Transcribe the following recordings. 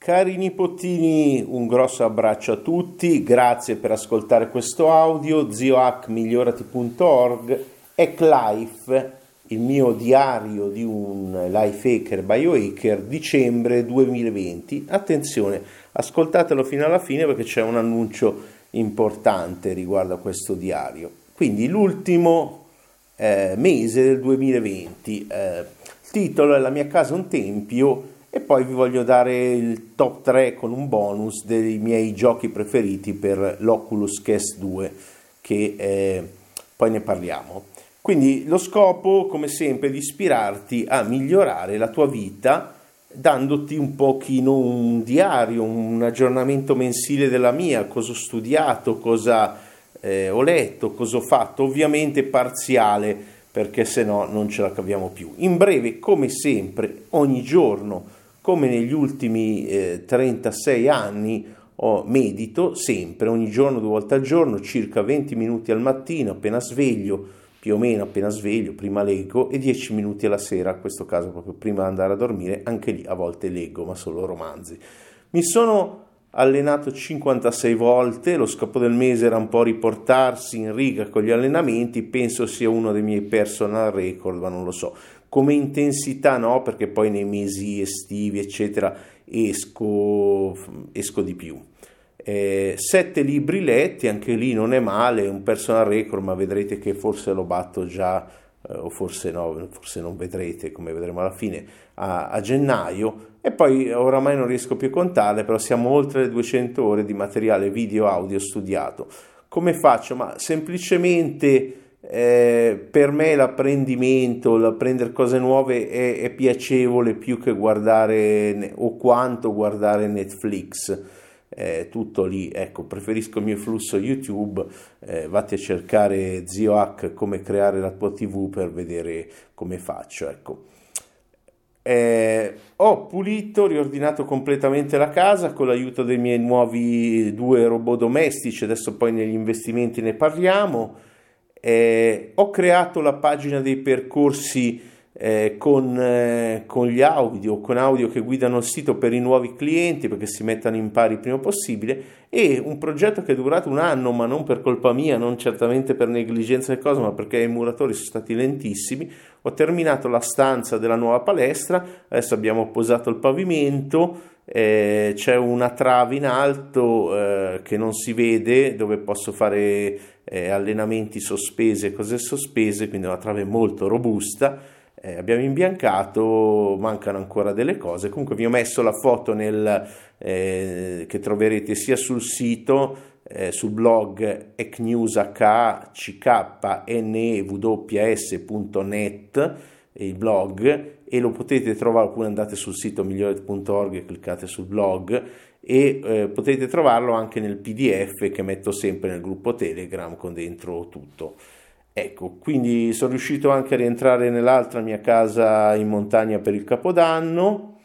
Cari nipotini, un grosso abbraccio a tutti, grazie per ascoltare questo audio, ziohackmigliorati.org, Hacklife, il mio diario di un life hacker biohacker, dicembre 2020. Attenzione, ascoltatelo fino alla fine perché c'è un annuncio importante riguardo a questo diario. Quindi l'ultimo eh, mese del 2020, eh, il titolo è La mia casa un tempio e poi vi voglio dare il top 3 con un bonus dei miei giochi preferiti per l'Oculus Quest 2 che eh, poi ne parliamo. Quindi lo scopo, come sempre, è di ispirarti a migliorare la tua vita dandoti un pochino un diario, un aggiornamento mensile della mia, cosa ho studiato, cosa eh, ho letto, cosa ho fatto, ovviamente parziale perché se no non ce la caviamo più. In breve, come sempre, ogni giorno come negli ultimi eh, 36 anni ho, medito sempre, ogni giorno, due volte al giorno, circa 20 minuti al mattino appena sveglio, più o meno appena sveglio, prima leggo e 10 minuti alla sera, in questo caso proprio prima di andare a dormire, anche lì a volte leggo, ma solo romanzi. Mi sono allenato 56 volte, lo scopo del mese era un po' riportarsi in riga con gli allenamenti, penso sia uno dei miei personal record, ma non lo so come intensità no, perché poi nei mesi estivi, eccetera, esco, esco di più. Eh, sette libri letti, anche lì non è male, un personal record, ma vedrete che forse lo batto già, eh, o forse no, forse non vedrete, come vedremo alla fine, a, a gennaio. E poi oramai non riesco più a contarle, però siamo oltre le 200 ore di materiale video audio studiato. Come faccio? Ma semplicemente eh, per me l'apprendimento, l'apprendere cose nuove è, è, piacevole più che guardare o quanto guardare Netflix. Eh, tutto lì, ecco, preferisco il mio flusso YouTube, eh, vatti a cercare Zio Hack come creare la tua TV per vedere come faccio, ecco. Eh, ho pulito, riordinato completamente la casa con l'aiuto dei miei nuovi due robot domestici, adesso poi negli investimenti ne parliamo. Eh, ho creato la pagina dei percorsi eh, con, eh, con, gli audio, con audio che guidano il sito per i nuovi clienti perché si mettano in pari il prima possibile e un progetto che è durato un anno ma non per colpa mia, non certamente per negligenza di cosa ma perché i muratori sono stati lentissimi. Ho terminato la stanza della nuova palestra, adesso abbiamo posato il pavimento, eh, c'è una trave in alto eh, che non si vede dove posso fare eh, allenamenti sospesi e cose sospese, quindi una trave molto robusta. Eh, abbiamo imbiancato, mancano ancora delle cose. Comunque vi ho messo la foto nel, eh, che troverete sia sul sito, eh, sul blog ecnewsakcknews.net il blog e lo potete trovare oppure andate sul sito migliore.org e cliccate sul blog e eh, potete trovarlo anche nel pdf che metto sempre nel gruppo telegram con dentro tutto ecco quindi sono riuscito anche a rientrare nell'altra mia casa in montagna per il capodanno.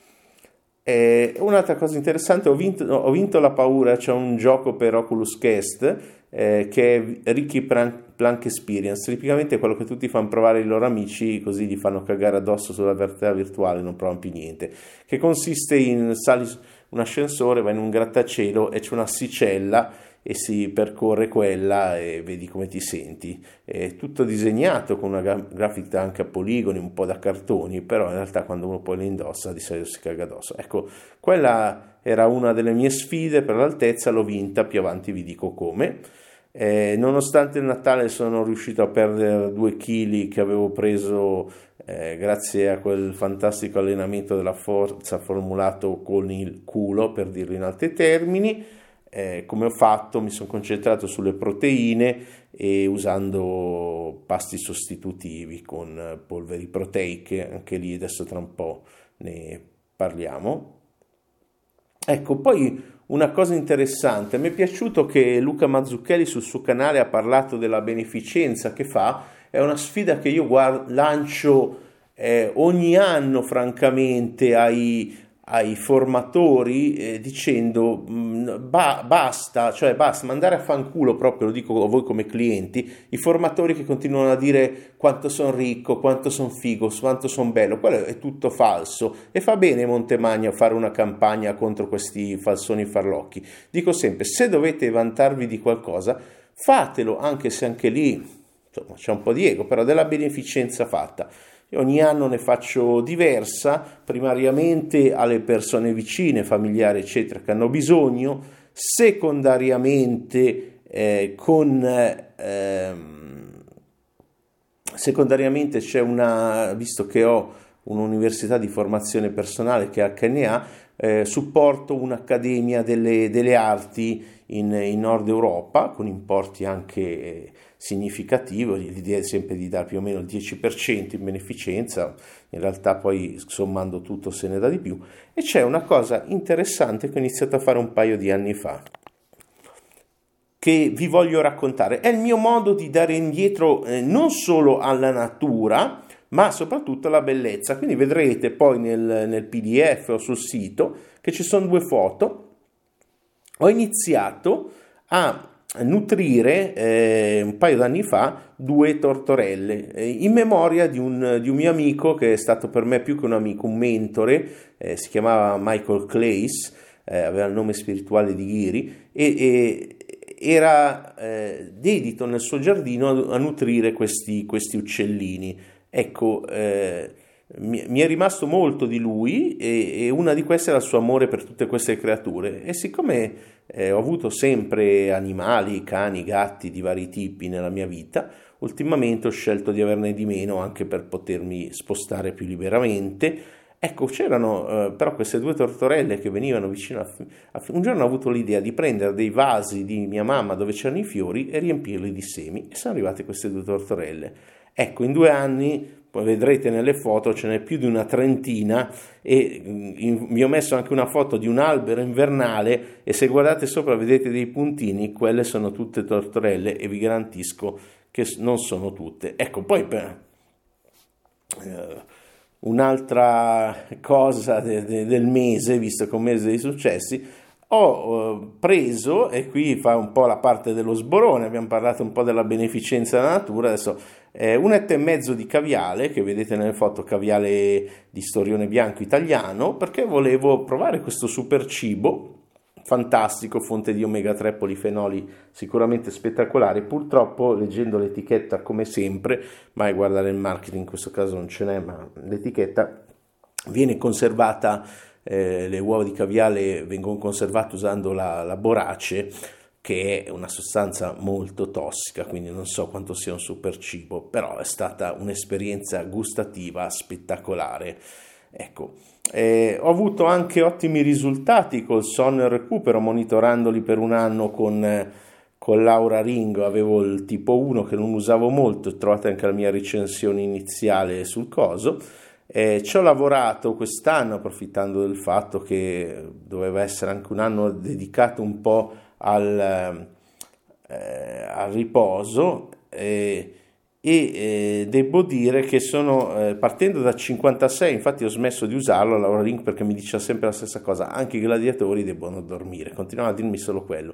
E un'altra cosa interessante ho vinto, ho vinto la paura c'è un gioco per Oculus Quest eh, che è Ricky Plank Experience, tipicamente quello che tutti fanno provare ai loro amici così gli fanno cagare addosso sulla realtà virtuale non provano più niente, che consiste in sali un ascensore, vai in un grattacielo e c'è un'assicella e si percorre quella e vedi come ti senti. È tutto disegnato con una grafica anche a poligoni, un po' da cartoni, però in realtà quando uno poi le indossa di solito si caga addosso. Ecco, quella era una delle mie sfide per l'altezza, l'ho vinta, più avanti vi dico come. Eh, nonostante il Natale sono riuscito a perdere due chili che avevo preso eh, grazie a quel fantastico allenamento della forza formulato con il culo, per dirlo in altri termini. Eh, come ho fatto, mi sono concentrato sulle proteine e usando pasti sostitutivi con polveri proteiche, anche lì adesso tra un po' ne parliamo. Ecco, poi una cosa interessante, mi è piaciuto che Luca Mazzucchelli sul suo canale ha parlato della beneficenza che fa, è una sfida che io guardo, lancio eh, ogni anno francamente ai, ai formatori eh, dicendo mm, ba- basta, cioè basta mandare a fanculo proprio, lo dico a voi come clienti, i formatori che continuano a dire quanto sono ricco, quanto sono figo, quanto sono bello, quello è tutto falso e fa bene Montemagno a fare una campagna contro questi falsoni farlocchi. Dico sempre, se dovete vantarvi di qualcosa, fatelo anche se anche lì insomma, c'è un po' di ego, però della beneficenza fatta ogni anno ne faccio diversa, primariamente alle persone vicine, familiari, eccetera, che hanno bisogno, secondariamente eh, con... Eh, secondariamente c'è una, visto che ho un'università di formazione personale che è HNA, eh, supporto un'accademia delle, delle arti in, in, Nord Europa con importi anche significativo, l'idea è sempre di dare più o meno il 10% in beneficenza, in realtà poi sommando tutto se ne dà di più, e c'è una cosa interessante che ho iniziato a fare un paio di anni fa, che vi voglio raccontare, è il mio modo di dare indietro eh, non solo alla natura, ma soprattutto alla bellezza, quindi vedrete poi nel, nel pdf o sul sito che ci sono due foto, ho iniziato a nutrire eh, un paio d'anni fa due tortorelle eh, in memoria di un, di un, mio amico che è stato per me più che un amico, un mentore, eh, si chiamava Michael Clays, eh, aveva il nome spirituale di Ghiri e, e era eh, dedito nel suo giardino a, a nutrire questi, questi, uccellini. Ecco, eh, mi, è rimasto molto di lui e, e una di queste era il suo amore per tutte queste creature e siccome eh, ho avuto sempre animali, cani, gatti di vari tipi nella mia vita. Ultimamente ho scelto di averne di meno anche per potermi spostare più liberamente. Ecco, c'erano eh, però queste due tortorelle che venivano vicino a, a... Un giorno ho avuto l'idea di prendere dei vasi di mia mamma dove c'erano i fiori e riempirli di semi e sono arrivate queste due tortorelle. Ecco, in due anni poi vedrete nelle foto ce n'è più di una trentina e mm, in, vi ho messo anche una foto di un albero invernale e se guardate sopra vedete dei puntini, quelle sono tutte tortorelle e vi garantisco che non sono tutte. Ecco, poi per eh, un'altra cosa de, de, del mese, visto che è un mese di successi, ho eh, preso, e qui fa un po' la parte dello sborone, abbiamo parlato un po' della beneficenza della natura, adesso eh, un etto e mezzo di caviale, che vedete nelle foto caviale di storione bianco italiano, perché volevo provare questo super cibo, fantastico, fonte di omega 3 polifenoli sicuramente spettacolari, purtroppo leggendo l'etichetta come sempre, mai guardare il marketing in questo caso non ce n'è, ma l'etichetta viene conservata eh, le uova di caviale vengono conservate usando la, la borace che è una sostanza molto tossica, quindi non so quanto sia un super cibo, però è stata un'esperienza gustativa spettacolare. Ecco, eh, ho avuto anche ottimi risultati col sonno recupero, monitorandoli per un anno con, con Laura Ringo, avevo il tipo 1 che non usavo molto, trovate anche la mia recensione iniziale sul coso, eh, ci ho lavorato quest'anno approfittando del fatto che doveva essere anche un anno dedicato un po' al, eh, al riposo eh, e devo dire che sono eh, partendo da 56, infatti ho smesso di usarlo la Ring perché mi dice sempre la stessa cosa, anche i gladiatori debbono dormire, continuano a dirmi solo quello.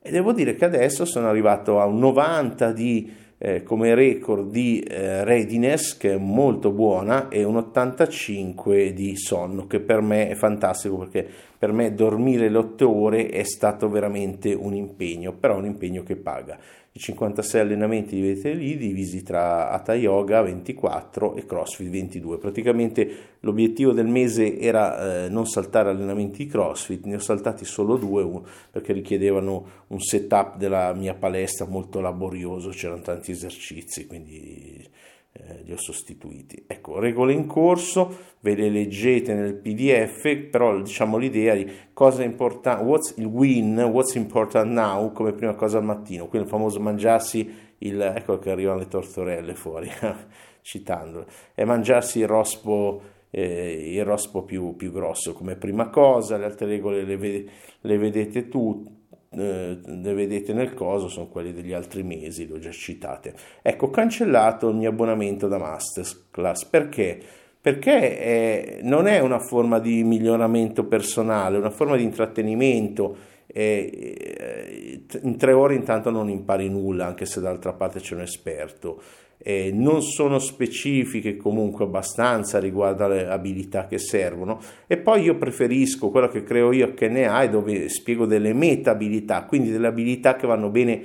E devo dire che adesso sono arrivato a un 90 di eh, come record di eh, readiness che è molto buona e un 85 di sonno che per me è fantastico perché per me dormire le 8 ore è stato veramente un impegno, però un impegno che paga. I 56 allenamenti li vedete lì divisi tra Hatha Yoga 24 e CrossFit 22. Praticamente l'obiettivo del mese era eh, non saltare allenamenti di CrossFit, ne ho saltati solo due uno, perché richiedevano un setup della mia palestra molto laborioso, c'erano tanti esercizi, quindi eh, li ho sostituiti. Ecco, regole in corso, ve le leggete nel PDF, però diciamo l'idea di cosa è importante, what's il win, what's important now, come prima cosa al mattino, il famoso mangiarsi il, ecco che arrivano le tortorelle fuori, citandolo, e mangiarsi il rospo, eh, il rospo più, più, grosso come prima cosa, le altre regole le, le vedete tutte eh, le vedete nel coso sono quelli degli altri mesi, le ho già citate. Ecco, ho cancellato il mio abbonamento da Masterclass perché? perché è, non è una forma di miglioramento personale, è una forma di intrattenimento. E, in tre ore intanto non impari nulla, anche se d'altra parte c'è un esperto. Eh, non sono specifiche comunque abbastanza riguardo alle abilità che servono e poi io preferisco quello che creo io che ne hai dove spiego delle meta abilità quindi delle abilità che vanno bene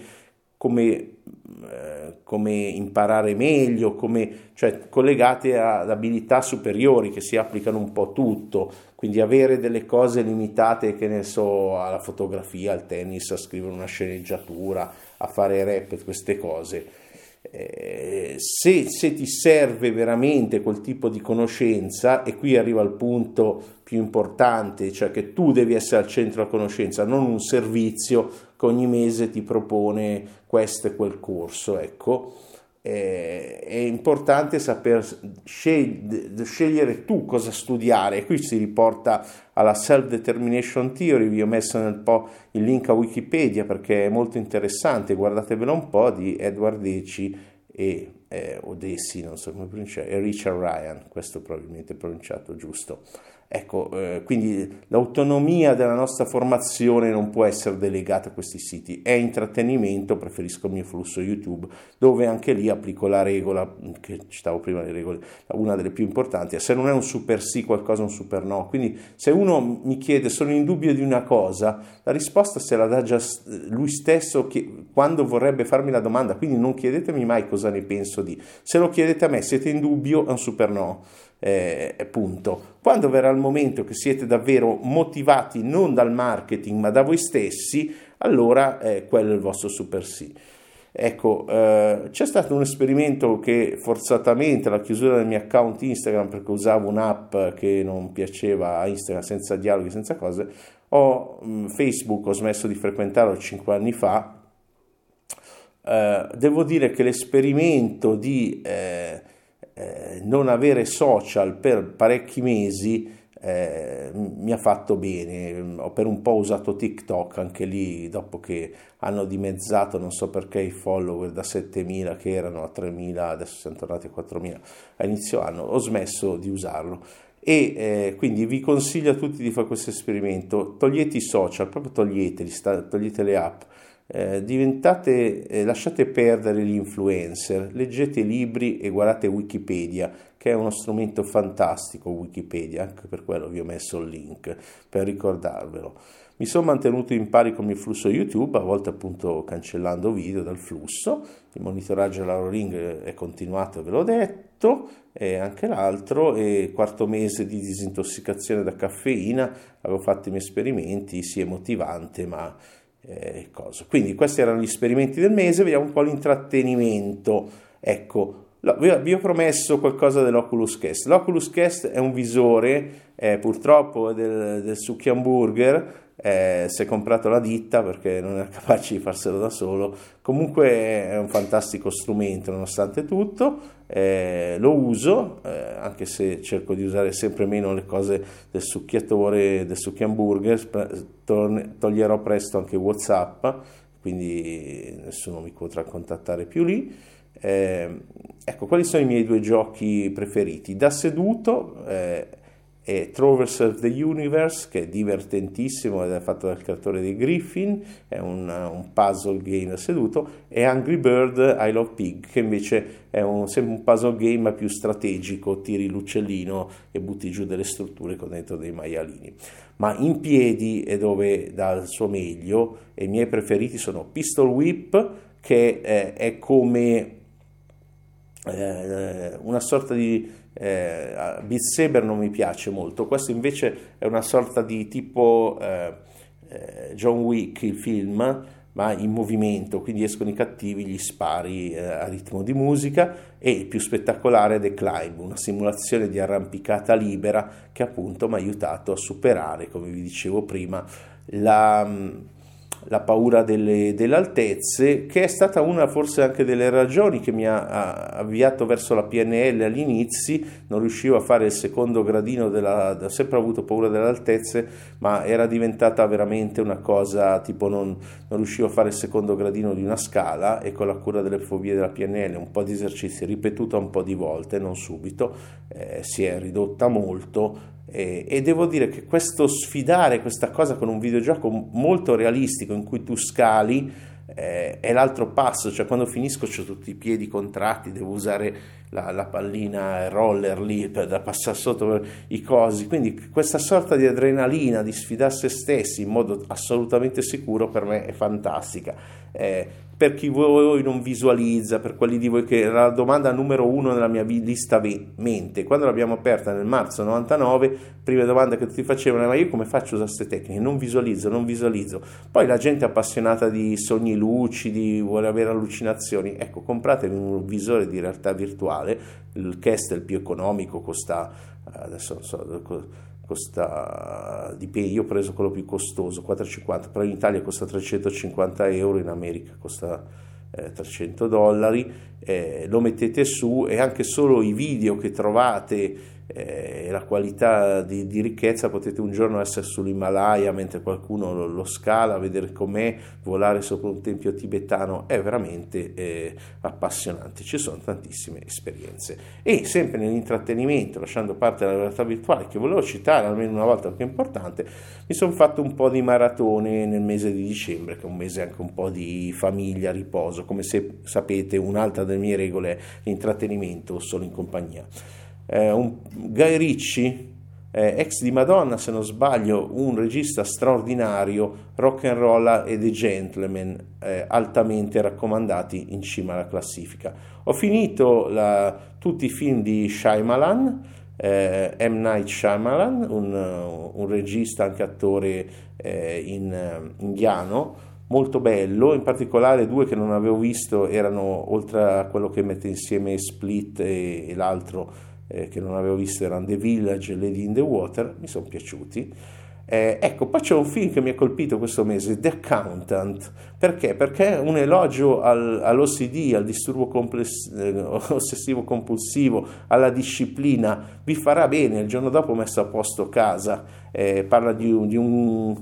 come, eh, come imparare meglio, come, cioè collegate ad abilità superiori che si applicano un po' tutto, quindi avere delle cose limitate, che ne so, alla fotografia, al tennis, a scrivere una sceneggiatura, a fare rap, queste cose. Eh, se, se, ti serve veramente quel tipo di conoscenza, e qui arriva il punto più importante, cioè che tu devi essere al centro della conoscenza, non un servizio che ogni mese ti propone questo e quel corso, ecco. Eh, è importante saper scegliere tu cosa studiare. Qui si riporta alla Self-Determination Theory, vi ho messo nel po' il link a Wikipedia perché è molto interessante, guardatevelo un po' di Edward Deci e eh, Odessi, non so come pronunciare, e Richard Ryan, questo probabilmente è pronunciato giusto. Ecco, eh, quindi l'autonomia della nostra formazione non può essere delegata a questi siti, è intrattenimento, preferisco il mio flusso YouTube, dove anche lì applico la regola, che citavo prima le regole, una delle più importanti, se non è un super sì qualcosa un super no, quindi se uno mi chiede sono in dubbio di una cosa, la risposta se la dà già lui stesso che, quando vorrebbe farmi la domanda, quindi non chiedetemi mai cosa ne penso di, se lo chiedete a me siete in dubbio è un super no eh, punto. Quando verrà il momento che siete davvero motivati non dal marketing ma da voi stessi, allora eh, quello è il vostro super sì. Ecco, eh, c'è stato un esperimento che forzatamente la chiusura del mio account Instagram perché usavo un'app che non piaceva a Instagram senza dialoghi, senza cose, ho Facebook, ho smesso di frequentarlo 5 anni fa. Eh, devo dire che l'esperimento di eh, eh, non avere social per parecchi mesi eh, mi ha fatto bene. Ho per un po' usato TikTok anche lì, dopo che hanno dimezzato, non so perché, i follower da 7.000 che erano a 3.000, adesso siamo tornati a 4.000 a inizio anno, ho smesso di usarlo. E eh, quindi vi consiglio a tutti di fare questo esperimento. Togliete i social, proprio toglieteli, togliete le app eh, diventate, eh, lasciate perdere gli influencer, leggete libri e guardate Wikipedia, che è uno strumento fantastico Wikipedia, anche per quello vi ho messo il link per ricordarvelo. Mi sono mantenuto in pari con il mio flusso YouTube, a volte appunto cancellando video dal flusso, il monitoraggio della ring è continuato, ve l'ho detto, e anche l'altro, e quarto mese di disintossicazione da caffeina, avevo fatto i miei esperimenti, sì è motivante, ma eh, Quindi questi erano gli esperimenti del mese, vediamo un po' l'intrattenimento. Ecco, vi ho promesso qualcosa dell'Oculus Cast. L'Oculus Cast è un visore, eh, purtroppo del, del Succhi Hamburger, eh, si è comprato la ditta perché non era capace di farselo da solo. Comunque è un fantastico strumento nonostante tutto, eh, lo uso, eh, anche se cerco di usare sempre meno le cose del succhiatore, del succhi hamburger, toglierò presto anche Whatsapp, quindi nessuno mi potrà contattare più lì. Eh, ecco, quali sono i miei due giochi preferiti? Da seduto eh, e Traverse of the Universe che è divertentissimo ed è fatto dal creatore di Griffin, è un, un puzzle game da seduto, e Angry Bird I Love Pig che invece è un, sempre un puzzle game più strategico, tiri l'uccellino e butti giù delle strutture con dentro dei maialini. Ma in piedi è dove dà il suo meglio e i miei preferiti sono Pistol Whip che eh, è come eh, una sorta di eh, Beat Saber non mi piace molto, questo invece è una sorta di tipo eh, eh, John Wick, il film, ma in movimento, quindi escono i cattivi, gli spari eh, a ritmo di musica e il più spettacolare è The Climb, una simulazione di arrampicata libera che appunto mi ha aiutato a superare, come vi dicevo prima, la, la paura delle, delle, altezze, che è stata una forse anche delle ragioni che mi ha, avviato verso la PNL agli inizi, non riuscivo a fare il secondo gradino, della, ho sempre avuto paura delle altezze, ma era diventata veramente una cosa tipo non, non riuscivo a fare il secondo gradino di una scala e con la cura delle fobie della PNL, un po' di esercizi ripetuta un po' di volte, non subito, eh, si è ridotta molto e, e, devo dire che questo sfidare questa cosa con un videogioco molto realistico in cui tu scali eh, è l'altro passo, cioè quando finisco ho tutti i piedi contratti, devo usare la, la pallina roller lì per, da passare sotto i cosi, quindi questa sorta di adrenalina, di sfidare se stessi in modo assolutamente sicuro per me è fantastica. Eh, per chi voi non visualizza, per quelli di voi che era la domanda numero uno nella mia lista mente. Quando l'abbiamo aperta nel marzo 99, prima domanda che tutti facevano, ma io come faccio a usare queste tecniche? Non visualizzo, non visualizzo. Poi la gente è appassionata di sogni lucidi, vuole avere allucinazioni. Ecco, compratevi un visore di realtà virtuale, il Kestel più economico costa, adesso non so costa dipende, io ho preso quello più costoso 450 però in Italia costa 350 euro in America costa eh, 300 dollari eh, lo mettete su e anche solo i video che trovate eh, la qualità di, di, ricchezza, potete un giorno essere sull'Himalaya mentre qualcuno lo, lo, scala, vedere com'è, volare sopra un tempio tibetano, è veramente eh, appassionante, ci sono tantissime esperienze. E sempre nell'intrattenimento, lasciando parte della realtà virtuale, che volevo citare almeno una volta perché è importante, mi sono fatto un po' di maratone nel mese di dicembre, che è un mese anche un po' di famiglia, riposo, come se sapete un'altra delle mie regole è l'intrattenimento solo in compagnia eh, un Guy Ritchie, eh, ex di Madonna se non sbaglio, un regista straordinario, rock and roll e The Gentleman, eh, altamente raccomandati in cima alla classifica. Ho finito la, tutti i film di Shyamalan, eh, M. Night Shyamalan, un, un regista, anche attore eh, in, indiano, molto bello, in particolare due che non avevo visto erano, oltre a quello che mette insieme Split e, e l'altro, eh, che non avevo visto erano The Village e Lady in the Water, mi sono piaciuti. Eh, ecco, poi c'è un film che mi ha colpito questo mese, The Accountant, perché? Perché un elogio al, all'OCD, al disturbo compless- eh, ossessivo compulsivo, alla disciplina, vi farà bene, il giorno dopo ho messo a posto casa, eh, parla di un... Di un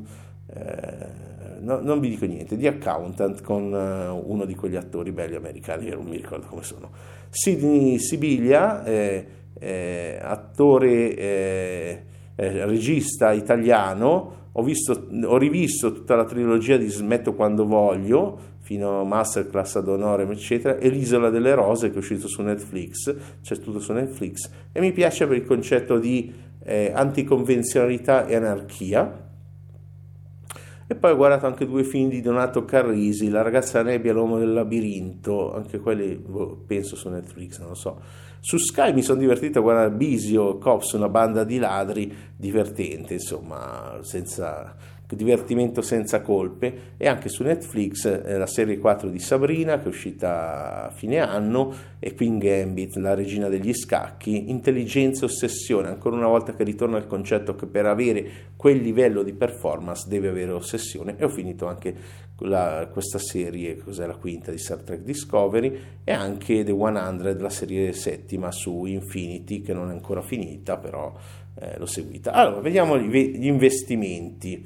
eh, no, non vi dico niente, di Accountant con uh, uno di quegli attori belli americani, non mi ricordo come sono. Sidney Sibilia, eh, attore, eh, eh, regista italiano, ho, visto, ho, rivisto tutta la trilogia di Smetto quando voglio, fino a Masterclass ad Honorem, eccetera, e l'Isola delle Rose che è uscito su Netflix, c'è tutto su Netflix, e mi piace per il concetto di eh, anticonvenzionalità e anarchia. E poi ho guardato anche due film di Donato Carrisi, La ragazza nebbia e l'uomo del labirinto, anche quelli boh, penso su Netflix, non lo so. Su Sky mi sono divertito a guardare Bisio Cops, una banda di ladri divertente, insomma, senza divertimento senza colpe e anche su Netflix eh, la serie 4 di Sabrina che è uscita a fine anno e Queen Gambit, la regina degli scacchi, intelligenza e ossessione, ancora una volta che ritorna al concetto che per avere quel livello di performance deve avere ossessione e ho finito anche la, questa serie, cos'è la quinta di Star Trek Discovery e anche The 100, la serie settima su Infinity che non è ancora finita però eh, l'ho seguita. Allora, vediamo gli investimenti.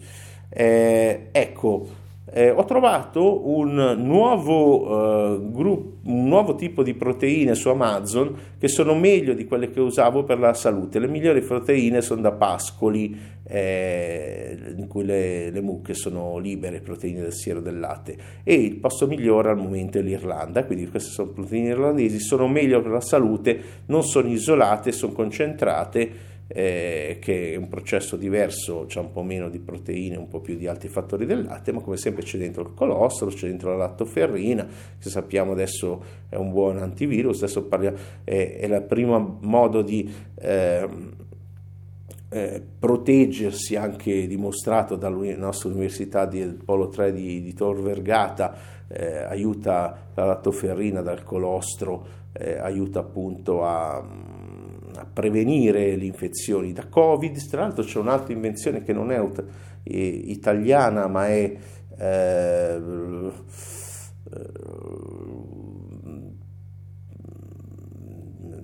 Eh, ecco, eh, ho trovato un nuovo, eh, gruppo, un nuovo tipo di proteine su Amazon che sono meglio di quelle che usavo per la salute. Le migliori proteine sono da pascoli, eh, in cui le, le, mucche sono libere, proteine del siero del latte. E il posto migliore al momento è l'Irlanda, quindi queste sono proteine irlandesi, sono meglio per la salute, non sono isolate, sono concentrate eh, che è un processo diverso, c'è un po' meno di proteine, un po' più di altri fattori del latte, ma come sempre c'è dentro il colostro, c'è dentro la lattoferrina, che sappiamo adesso è un buon antivirus, adesso parliamo, è, è il primo modo di eh, eh, proteggersi, anche dimostrato dalla nostra università del Polo 3 di, di Tor Vergata, eh, aiuta la lattoferrina dal colostro, eh, aiuta appunto a a prevenire le infezioni da Covid. Tra l'altro c'è un'altra invenzione che non è ut- italiana ma è... Eh,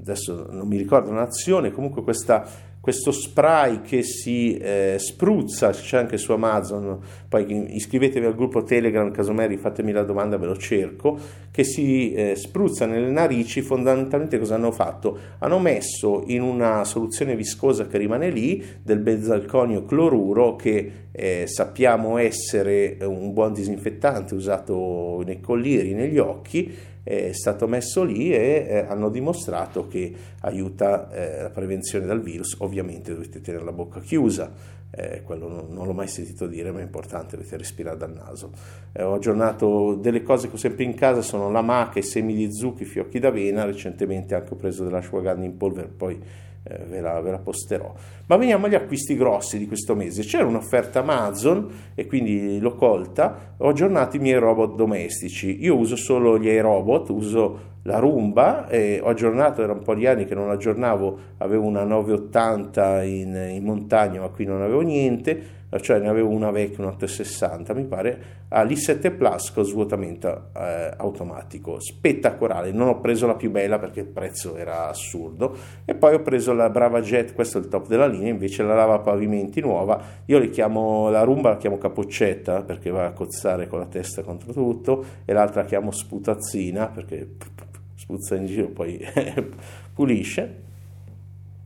adesso non mi ricordo nazione, comunque questa questo spray che si eh, spruzza, c'è anche su Amazon, poi iscrivetevi al gruppo Telegram, casomai fatemi la domanda, ve lo cerco, che si eh, spruzza nelle narici, fondamentalmente cosa hanno fatto? Hanno messo in una soluzione viscosa che rimane lì del benzalconio cloruro che eh, sappiamo essere un buon disinfettante usato nei collieri, negli occhi, è stato messo lì e eh, hanno dimostrato che aiuta eh, la prevenzione dal virus. Ovviamente dovete tenere la bocca chiusa, eh, quello non, non, l'ho mai sentito dire, ma è importante, dovete respirare dal naso. Eh, ho aggiornato delle cose che ho sempre in casa, sono la maca, i semi di zucchi, i fiocchi d'avena, recentemente anche ho preso dell'ashwagandha in polvere, poi eh, ve, la, ve, la, posterò. Ma veniamo agli acquisti grossi di questo mese. C'era un'offerta Amazon e quindi l'ho colta. Ho aggiornato i miei robot domestici. Io uso solo gli iRobot, uso la Rumba e ho aggiornato, era un po' di anni che non aggiornavo, avevo una 980 in, in montagna ma qui non avevo niente cioè ne avevo una vecchia, un 860 mi pare, ha l'i7 Plus con svuotamento eh, automatico, spettacolare, non ho preso la più bella perché il prezzo era assurdo. E poi ho preso la Brava Jet, questo è il top della linea, invece la lava pavimenti nuova, io le chiamo la rumba, la chiamo capoccetta perché va a cozzare con la testa contro tutto e l'altra la chiamo sputazzina perché spuzza in giro poi pulisce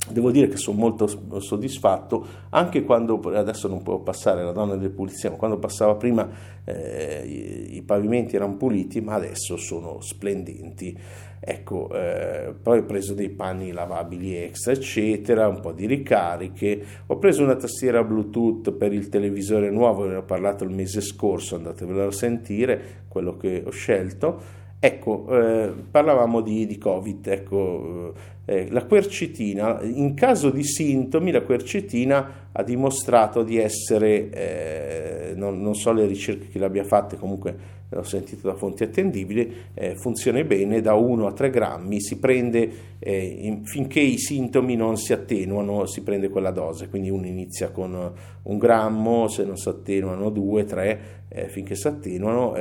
Devo dire che sono molto soddisfatto anche quando, adesso non può passare la donna delle pulizie, ma quando passava prima eh, i, i, pavimenti erano puliti, ma adesso sono splendenti. Ecco, eh, poi ho preso dei panni lavabili extra, eccetera, un po' di ricariche. Ho preso una tastiera Bluetooth per il televisore nuovo, ne ho parlato il mese scorso, andatevelo a sentire, quello che ho scelto. Ecco, eh, parlavamo di, di Covid, ecco, eh, la quercetina, in caso di sintomi, la quercetina ha dimostrato di essere, eh, non, non, so le ricerche che l'abbia fatte, comunque l'ho sentito da fonti attendibili, eh, funziona bene, da 1 a 3 grammi si prende, eh, in, finché i sintomi non si attenuano, si prende quella dose, quindi uno inizia con un grammo, se non si attenuano 2, 3, eh, finché si attenuano,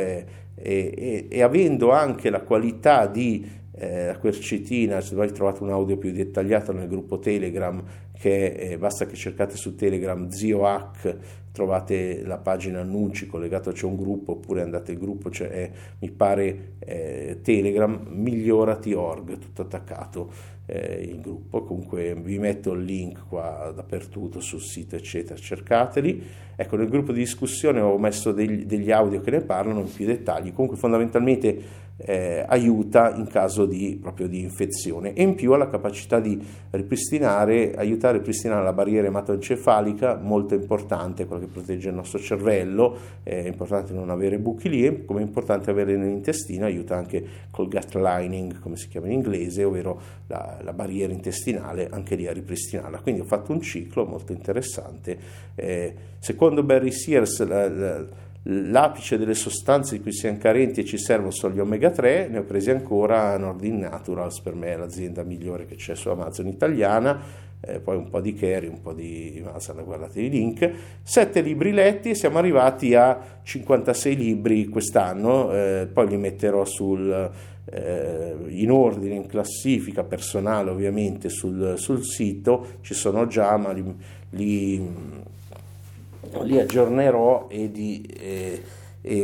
eh, e, e, avendo anche la qualità di eh, quercetina, se voi trovate un audio più dettagliato nel gruppo Telegram, che eh, basta che cercate su Telegram Zio Hack, trovate la pagina annunci collegato, c'è un gruppo, oppure andate al gruppo, c'è, eh, mi pare eh, Telegram, migliorati.org, tutto attaccato eh, il gruppo, comunque vi metto il link qua dappertutto sul sito eccetera, cercateli. Ecco, nel gruppo di discussione ho messo degli, degli audio che ne parlano in più dettagli, comunque fondamentalmente eh, aiuta in caso di, proprio di infezione. E in più ha la capacità di ripristinare, aiutare a ripristinare la barriera ematoencefalica, molto importante, quella protegge il nostro cervello, è importante non avere buchi lì, come è importante avere nell'intestino, aiuta anche col gut lining, come si chiama in inglese, ovvero la, la barriera intestinale, anche lì a ripristinarla. Quindi ho fatto un ciclo molto interessante. Eh, secondo Barry Sears, la, la, L'apice delle sostanze di cui siamo carenti e ci servono sono gli omega 3, ne ho presi ancora Nordin Naturals, per me è l'azienda migliore che c'è su Amazon italiana, eh, poi un po' di Kerry, un po' di Amazon, guardate i link. Sette libri letti e siamo arrivati a 56 libri quest'anno, eh, poi li metterò sul, eh, in ordine, in classifica personale ovviamente sul, sul sito, ci sono già, ma li, li li aggiornerò e, di, e,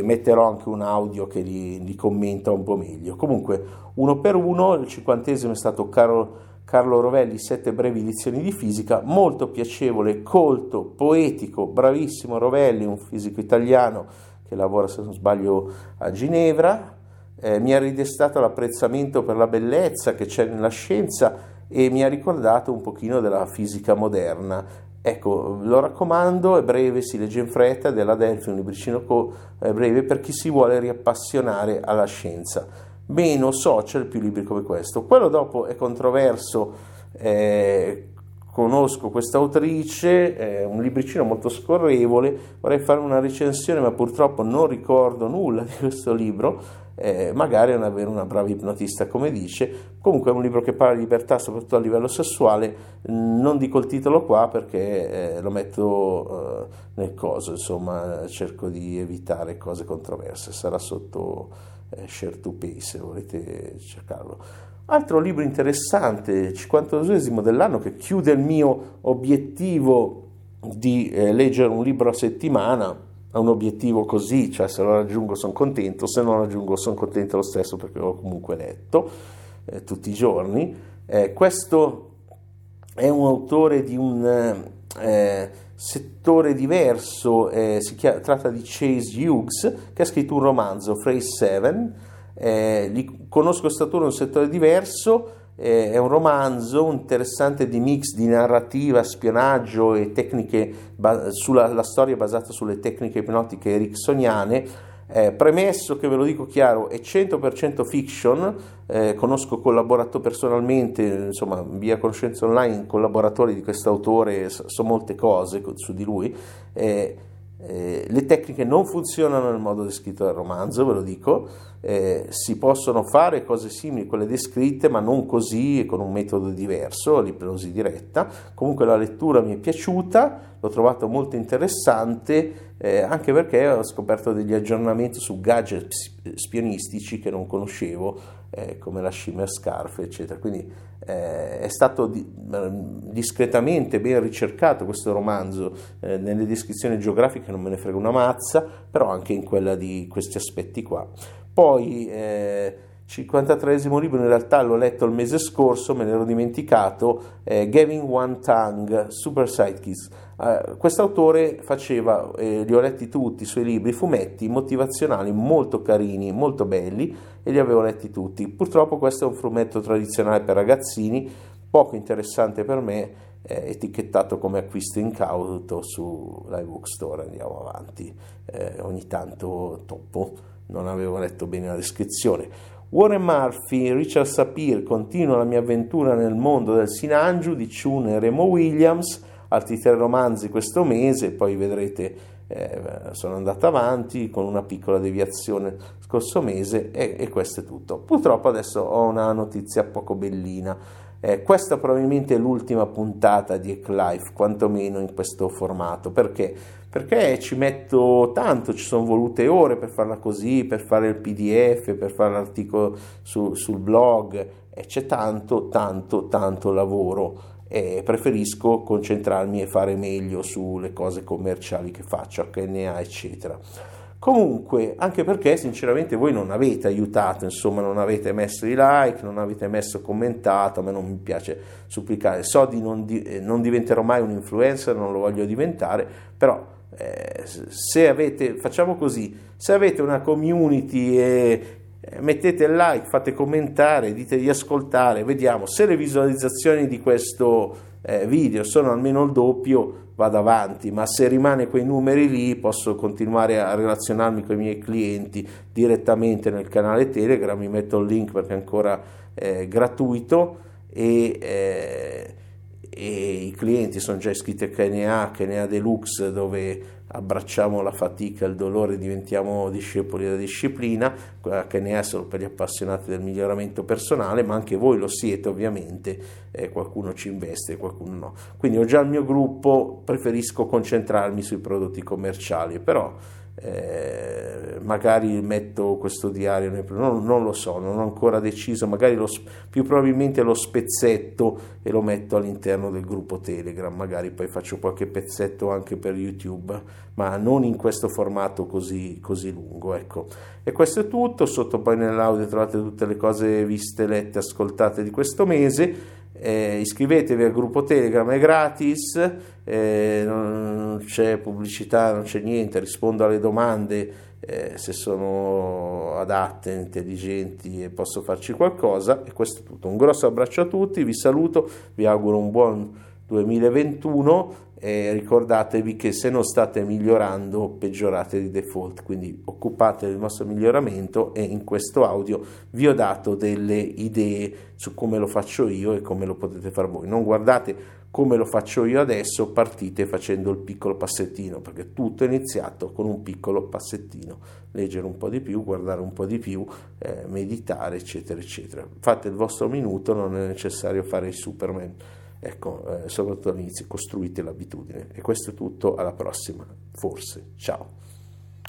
metterò anche un audio che li, li, commenta un po' meglio. Comunque, uno per uno, il cinquantesimo è stato Carlo, Carlo Rovelli, sette brevi lezioni di fisica, molto piacevole, colto, poetico, bravissimo Rovelli, un fisico italiano che lavora, se non sbaglio, a Ginevra. Eh, mi ha ridestato l'apprezzamento per la bellezza che c'è nella scienza e mi ha ricordato un pochino della fisica moderna. Ecco, lo raccomando, è breve, si legge in fretta, della Delphi, un libricino co- breve per chi si vuole riappassionare alla scienza. Meno social, più libri come questo. Quello dopo è controverso, eh, conosco questa autrice, è un libricino molto scorrevole, vorrei fare una recensione ma purtroppo non ricordo nulla di questo libro, eh, magari avere una brava ipnotista come dice, comunque è un libro che parla di libertà soprattutto a livello sessuale, non dico il titolo qua perché eh, lo metto eh, nel coso, insomma cerco di evitare cose controverse, sarà sotto eh, Share to Pay se volete cercarlo. Altro libro interessante, 52esimo dell'anno, che chiude il mio obiettivo di eh, leggere un libro a settimana, è un obiettivo così, cioè se lo raggiungo sono contento, se non lo raggiungo sono contento lo stesso perché l'ho comunque letto eh, tutti i giorni. Eh, questo è un autore di un eh, settore diverso, eh, si chiama, tratta di Chase Hughes che ha scritto un romanzo, Phrase 7, eh, li, conosco in un settore diverso, eh, è un romanzo interessante di mix di narrativa, spionaggio e tecniche, ba- sulla, la storia basata sulle tecniche ipnotiche ericksoniane. Eh, premesso che ve lo dico chiaro, è 100% fiction, eh, conosco collaborato personalmente, insomma, via conoscenza online, collaboratori di questo autore, so, so molte cose su di lui. Eh, eh, le tecniche non funzionano nel modo descritto dal romanzo, ve lo dico, eh, si possono fare cose simili a quelle descritte, ma non così e con un metodo diverso, l'ipnosi diretta. Comunque la lettura mi è piaciuta, l'ho trovato molto interessante, eh, anche perché ho scoperto degli aggiornamenti su gadget spionistici che non conoscevo, eh, come la Shimmer Scarf, eccetera. Quindi eh, è stato di, discretamente ben ricercato questo romanzo eh, nelle descrizioni geografiche, non me ne frega una mazza, però anche in quella di questi aspetti qua. Poi eh, 53 libro in realtà l'ho letto il mese scorso, me ne ero dimenticato, eh, Gavin One Tongue, Super Sidekicks. Eh, Quest'autore faceva, eh, li ho letti tutti i suoi libri, fumetti motivazionali molto carini, molto belli e li avevo letti tutti. Purtroppo questo è un fumetto tradizionale per ragazzini, poco interessante per me, eh, etichettato come acquisto incauto su Live Bookstore, andiamo avanti, eh, ogni tanto toppo, non avevo letto bene la descrizione. Warren Murphy, Richard Sapir, continua la mia avventura nel mondo del Sinangiu di Chun e Remo Williams, altri tre romanzi questo mese, poi vedrete eh, sono andato avanti con una piccola deviazione scorso mese e, e, questo è tutto. Purtroppo adesso ho una notizia poco bellina. Eh, questa probabilmente è l'ultima puntata di Hack Life, quantomeno in questo formato. Perché? Perché ci metto tanto, ci sono volute ore per farla così, per fare il PDF, per fare l'articolo su, sul blog, e c'è tanto, tanto, tanto lavoro e preferisco concentrarmi e fare meglio sulle cose commerciali che faccio, HNA eccetera. Comunque, anche perché sinceramente voi non avete aiutato, insomma, non avete messo i like, non avete messo commentato, a me non mi piace supplicare, so di non, di, eh, non diventerò mai un influencer, non lo voglio diventare, però eh, se avete, facciamo così, se avete una community e eh, mettete il like, fate commentare, dite di ascoltare, vediamo se le visualizzazioni di questo eh, video sono almeno il doppio, vado avanti, ma se rimane quei numeri lì posso continuare a relazionarmi con i miei clienti direttamente nel canale Telegram, mi metto il link perché è ancora eh, gratuito. E, eh, e, i clienti sono già iscritti a KNA, KNA Deluxe dove abbracciamo la fatica, il dolore, diventiamo discepoli della disciplina, che ne è solo per gli appassionati del miglioramento personale, ma anche voi lo siete ovviamente, eh, qualcuno ci investe, qualcuno no. Quindi ho già il mio gruppo, preferisco concentrarmi sui prodotti commerciali, però eh, magari metto questo diario, non, non, lo so, non ho ancora deciso, magari lo, più probabilmente lo spezzetto e lo metto all'interno del gruppo Telegram, magari poi faccio qualche pezzetto anche per YouTube, ma non in questo formato così, così lungo. Ecco. E questo è tutto, sotto poi nell'audio trovate tutte le cose viste, lette, ascoltate di questo mese eh, iscrivetevi al gruppo Telegram, è gratis, eh, non c'è pubblicità, non c'è niente, rispondo alle domande eh, se sono adatte, intelligenti e posso farci qualcosa. E questo è tutto. Un grosso abbraccio a tutti, vi saluto, vi auguro un buon 2021 e ricordatevi che se non state migliorando peggiorate di default, quindi occupate del vostro miglioramento e in questo audio vi ho dato delle idee su come lo faccio io e come lo potete fare voi. Non guardate come lo faccio io adesso, partite facendo il piccolo passettino, perché tutto è iniziato con un piccolo passettino, leggere un po' di più, guardare un po' di più, eh, meditare, eccetera, eccetera. Fate il vostro minuto, non è necessario fare il Superman. Ecco, eh, soprattutto all'inizio, costruite l'abitudine. E questo è tutto, alla prossima, forse. Ciao.